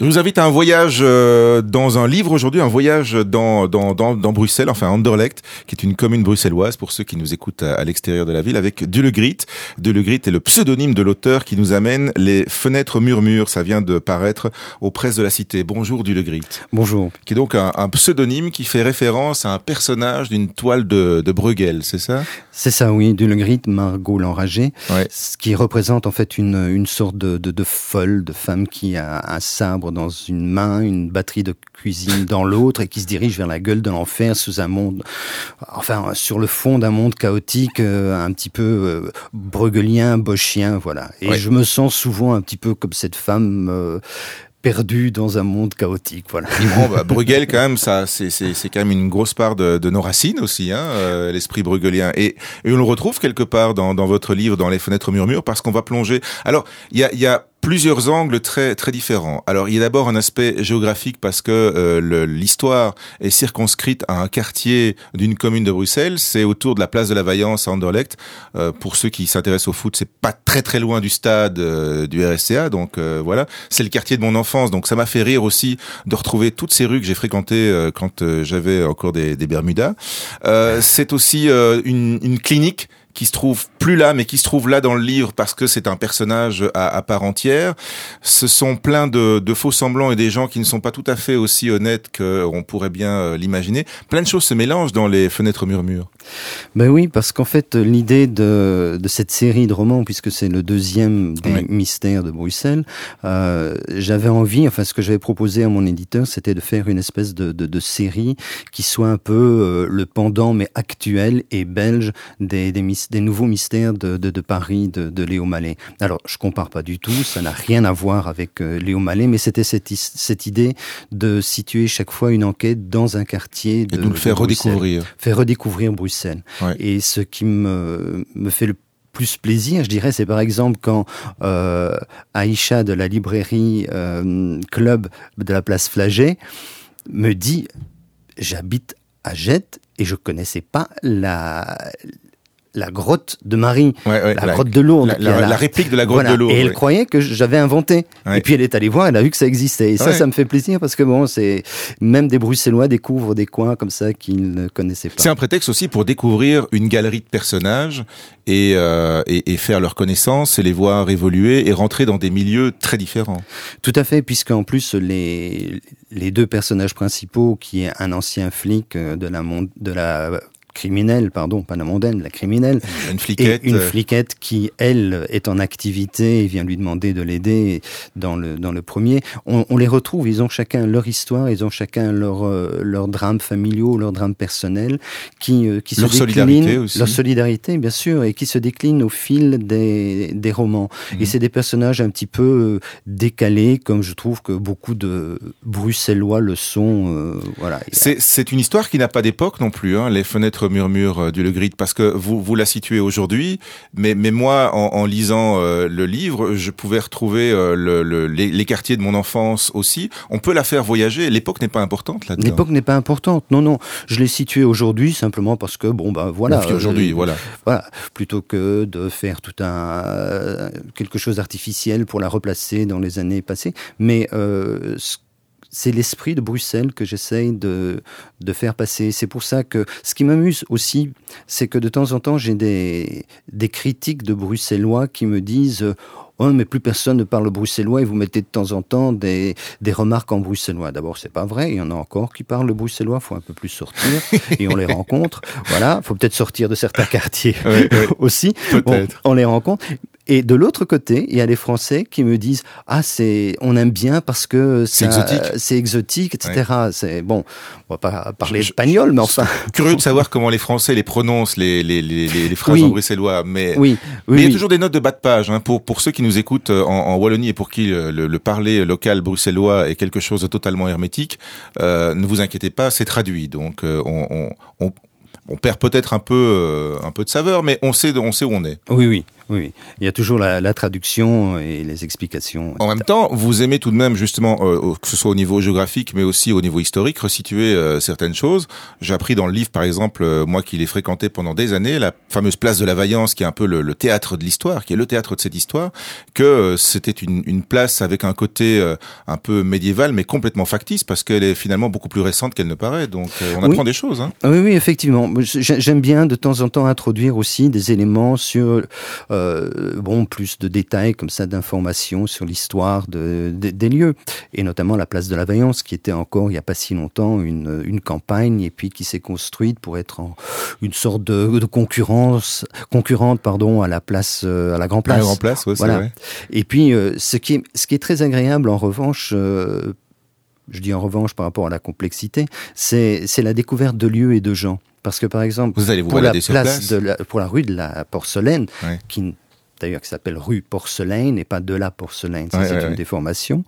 Je vous invite à un voyage euh, dans un livre aujourd'hui, un voyage dans, dans, dans, dans, Bruxelles, enfin Anderlecht, qui est une commune bruxelloise pour ceux qui nous écoutent à, l'extérieur de la ville, avec Dulegrit. Dulegrit est le pseudonyme de l'auteur qui nous amène Les Fenêtres Murmures. Ça vient de paraître aux presses de la Cité. Bonjour Dulegrit. Bonjour. Qui est donc un, un pseudonyme qui fait référence à un personnage d'une toile de, de Bruegel, c'est ça? C'est ça, oui. Dulegrit, Margot l'enragée, ouais. ce qui représente en fait une, une sorte de, de, de folle, de femme qui a un sabre dans une main, une batterie de cuisine dans l'autre et qui se dirige vers la gueule de l'enfer sous un monde, enfin sur le fond d'un monde chaotique, euh, un petit peu euh, brueggelien, boschien, voilà. Et je me sens souvent un petit peu comme cette femme euh, perdue dans un monde chaotique. Voilà. Bon, bah, Bruegel, quand même, ça, c'est, c'est, c'est quand même une grosse part de, de nos racines aussi, hein, euh, l'esprit brueggelien. Et, et on le retrouve quelque part dans, dans votre livre, dans Les Fenêtres Murmures, parce qu'on va plonger. Alors, il y a, y a plusieurs angles très très différents. Alors il y a d'abord un aspect géographique parce que euh, l'histoire est circonscrite à un quartier d'une commune de Bruxelles. C'est autour de la place de la Vaillance à Anderlecht. Euh, pour ceux qui s'intéressent au foot, c'est pas très très loin du stade euh, du RSCA. Donc euh, voilà, c'est le quartier de mon enfance. Donc ça m'a fait rire aussi de retrouver toutes ces rues que j'ai fréquentées euh, quand j'avais encore des, des Bermudas. c'est aussi une, une clinique qui se trouve plus là, mais qui se trouve là dans le livre parce que c'est un personnage à, part entière. Ce sont plein de, de, faux semblants et des gens qui ne sont pas tout à fait aussi honnêtes qu'on pourrait bien euh, l'imaginer. Plein de choses se mélangent dans les fenêtres murmures. Ben oui, parce qu'en fait, l'idée de, de, cette série de romans, puisque c'est le deuxième des oui. mystères de Bruxelles, euh, j'avais envie, enfin, ce que j'avais proposé à mon éditeur, c'était de faire une espèce de, de, de série qui soit un peu euh, le pendant, mais actuel et belge des, des mystères des nouveaux mystères de, Paris de, de, Léo Mallet. Alors, je compare pas du tout, ça n'a rien à voir avec euh, Léo Mallet, mais c'était cette, cette idée de situer chaque fois une enquête dans un quartier de, Et de le faire redécouvrir. Faire redécouvrir Bruxelles. Ouais. Et ce qui me, me fait le plus plaisir, je dirais, c'est par exemple quand euh, Aïcha de la librairie euh, Club de la place Flagey me dit j'habite à Jette et je connaissais pas la la grotte de Marie, ouais, ouais, la, la, grotte de Lourdes. La, la, la, réplique de la grotte voilà. de Lourdes. Et elle croyait que j'avais inventé. Et puis elle est allée voir, elle a vu que ça existait. Et ça, ça me fait plaisir parce que bon, c'est même des Bruxellois découvrent des coins comme ça qu'ils ne connaissaient pas. C'est un prétexte aussi pour découvrir une galerie de personnages et, euh, et, et, faire leur connaissance et les voir évoluer et rentrer dans des milieux très différents. Tout à fait, puisqu'en plus les les deux personnages principaux, qui est un ancien flic de la de la criminelle, pardon, pas la mondaine, la criminelle. Une fliquette. Et une fliquette qui, elle, est en activité et vient lui demander de l'aider dans le, dans le premier. On, on, les retrouve, ils ont chacun leur histoire, ils ont chacun leur, euh, leur drame familiaux, leur drame personnel, qui, euh, qui leur se solidarité aussi. Leur solidarité, bien sûr, et qui se décline au fil des, des romans. Mmh. Et c'est des personnages un petit peu euh, décalés, comme je trouve que beaucoup de Bruxellois le sont. Euh, voilà. C'est une histoire qui n'a pas d'époque non plus, hein, les fenêtres murmure du Le Grid parce que vous vous la situez aujourd'hui, mais mais moi en, en lisant euh, le livre, je pouvais retrouver euh, le, le, les, les, quartiers de mon enfance aussi. On peut la faire voyager. L'époque n'est pas importante là. L'époque n'est pas importante. Non non, je l'ai située aujourd'hui simplement parce que bon bah voilà. aujourd'hui voilà. Voilà plutôt que de faire tout un quelque chose d'artificiel pour la replacer dans les années passées, mais euh, ce c'est l'esprit de Bruxelles que j'essaye de, de faire passer. C'est pour ça que ce qui m'amuse aussi, c'est que de temps en temps, j'ai des, des critiques de Bruxellois qui me disent Oh, mais plus personne ne parle bruxellois et vous mettez de temps en temps des, des remarques en bruxellois. D'abord, c'est pas vrai. Il y en a encore qui parlent le bruxellois. Faut un peu plus sortir et on les rencontre. Voilà. Faut peut-être sortir de certains quartiers aussi. Bon, on les rencontre. Et de l'autre côté, il y a les Français qui me disent ah c'est on aime bien parce que c'est exotique, c'est exotique, etc. Ouais. C'est bon, on va pas parler je, espagnol, mais enfin. Curieux de savoir comment les Français les prononcent les les les, les phrases oui. en bruxellois, mais oui, mais il y a toujours des notes de bas de page hein, pour pour ceux qui nous écoutent en, en Wallonie et pour qui le, le, parler local bruxellois est quelque chose de totalement hermétique. Euh, ne vous inquiétez pas, c'est traduit, donc euh, on, on, on on perd peut-être un peu euh, un peu de saveur, mais on sait on sait où on est. Oui oui Oui, il y a toujours la, la, traduction et les explications. En même temps, vous aimez tout de même justement, euh, que ce soit au niveau géographique, mais aussi au niveau historique, resituer euh, certaines choses. J'ai appris dans le livre, par exemple, euh, moi qui l'ai fréquenté pendant des années, la fameuse place de la Vaillance, qui est un peu le, le théâtre de l'histoire, qui est le théâtre de cette histoire, que c'était une, une, place avec un côté un peu médiéval, mais complètement factice, parce qu'elle est finalement beaucoup plus récente qu'elle ne paraît. Donc on apprend des choses. Hein. Oui, oui, effectivement. J'aime bien de temps en temps introduire aussi des éléments sur euh, bon, plus de détails comme ça, d'informations sur l'histoire de, des lieux, et notamment la place de la Vaillance, qui était encore il n'y a pas si longtemps une, une campagne, et puis qui s'est construite pour être en, une sorte de, de, concurrence, concurrente pardon, à la place, euh, à la Grand Place. La Grand Place, ouais, voilà. Vrai. Et puis, euh, ce, qui est, ce qui est très agréable, en revanche, euh, je dis en revanche par rapport à la complexité, c'est la découverte de lieux et de gens. Parce que par exemple, vous allez vous pour la place, place, de la, pour la rue de la Porcelaine, ouais. qui d'ailleurs qui s'appelle rue Porcelaine et pas de la Porcelaine, ça Ouais, c'est ouais, une déformation.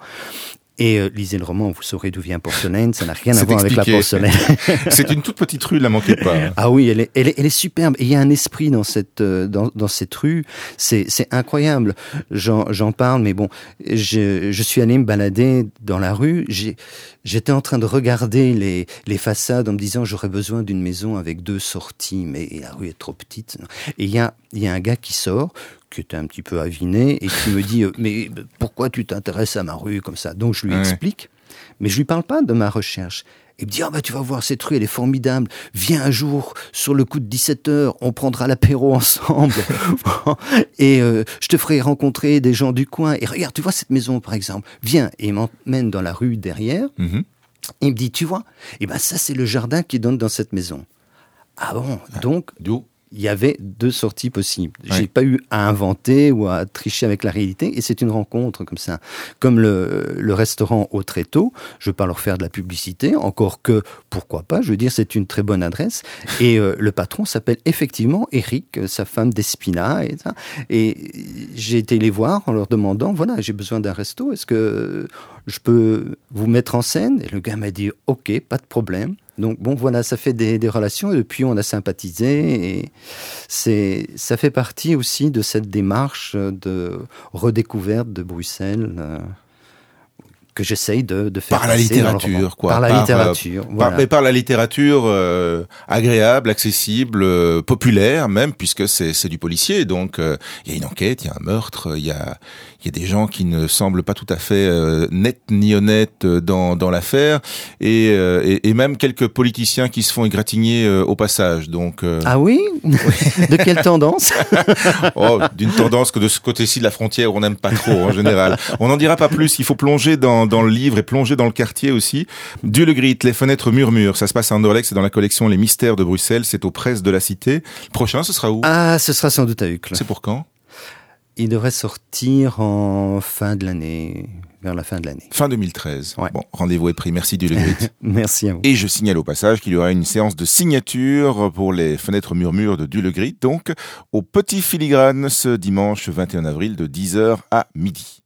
Et euh, lisez le roman, vous saurez d'où vient Porcelaine, ça n'a rien à voir avec la porcelaine. C'est une toute petite rue, ne la manquez pas. hein. Ah oui, elle est, elle est, elle est superbe. Et il y a un esprit dans cette, euh, dans, dans cette rue. C'est, c'est incroyable. J'en, j'en parle, mais bon, je, je suis allé me balader dans la rue. J'étais en train de regarder les, les façades en me disant j'aurais besoin d'une maison avec deux sorties, mais la rue est trop petite. Et il y a, il y a un gars qui sort qui était un petit peu aviné et qui me dit euh, mais pourquoi tu t'intéresses à ma rue comme ça? Donc je lui Ouais. explique, mais je lui parle pas de ma recherche. Il me dit, ah bah tu vas voir, cette rue, elle est formidable. Viens un jour, sur le coup de 17 heures, on prendra l'apéro ensemble. et euh, je te ferai rencontrer des gens du coin. Et regarde, tu vois cette maison, par exemple. Viens. Et il m'emmène dans la rue derrière. Mhm. Et il me dit, tu vois, et ben ça, c'est le jardin qui donne dans cette maison. Ah bon? Donc, D'où? Il y avait deux sorties possibles. Ouais. J'ai pas eu à inventer ou à tricher avec la réalité, et c'est une rencontre comme ça. Comme le, le restaurant au Tréteau, je vais pas leur faire de la publicité, encore que pourquoi pas. Je veux dire, c'est une très bonne adresse. Et euh, le patron s'appelle effectivement Eric, euh, sa femme d'Espina, et ça. Et j'ai été les voir en leur demandant, voilà, j'ai besoin d'un resto. Est-ce que je peux vous mettre en scène? Et le gars m'a dit, ok, pas de problème. Donc bon, voilà, ça fait des, des, relations et depuis on a sympathisé et c'est, ça fait partie aussi de cette démarche de redécouverte de Bruxelles. Euh, que j'essaye de, de, faire par la littérature, quoi. Par la par, littérature, euh, voilà. par, mais par la littérature euh, agréable, accessible, euh, populaire même, puisque c'est du policier. Donc il y a une enquête, il y a un meurtre, il y a il y a des gens qui ne semblent pas tout à fait euh, nets ni honnêtes dans, dans l'affaire, et, euh, et, et, même quelques politiciens qui se font égratigner euh, au passage. Donc ah oui, de quelle tendance oh, D'une tendance que de ce côté-ci de la frontière, on n'aime pas trop en général. On n'en dira pas plus. Il faut plonger dans, dans le livre et plonger dans le quartier aussi. Dieu le les fenêtres murmurent. Ça se passe à Anderlecht, c'est dans la collection Les Mystères de Bruxelles. C'est aux presses de la Cité. Le prochain, ce sera où? Ah, ce sera sans doute à Uccle. C'est pour quand? Il devrait sortir en fin de l'année, vers la fin de l'année. Fin 2013. Ouais. Bon, rendez-vous est pris. Merci du. Merci à vous. Et je signale au passage qu'il y aura une séance de signature pour les fenêtres murmures de Dulegrit, donc au Petit Filigrane ce dimanche 21 avril de 10h à midi.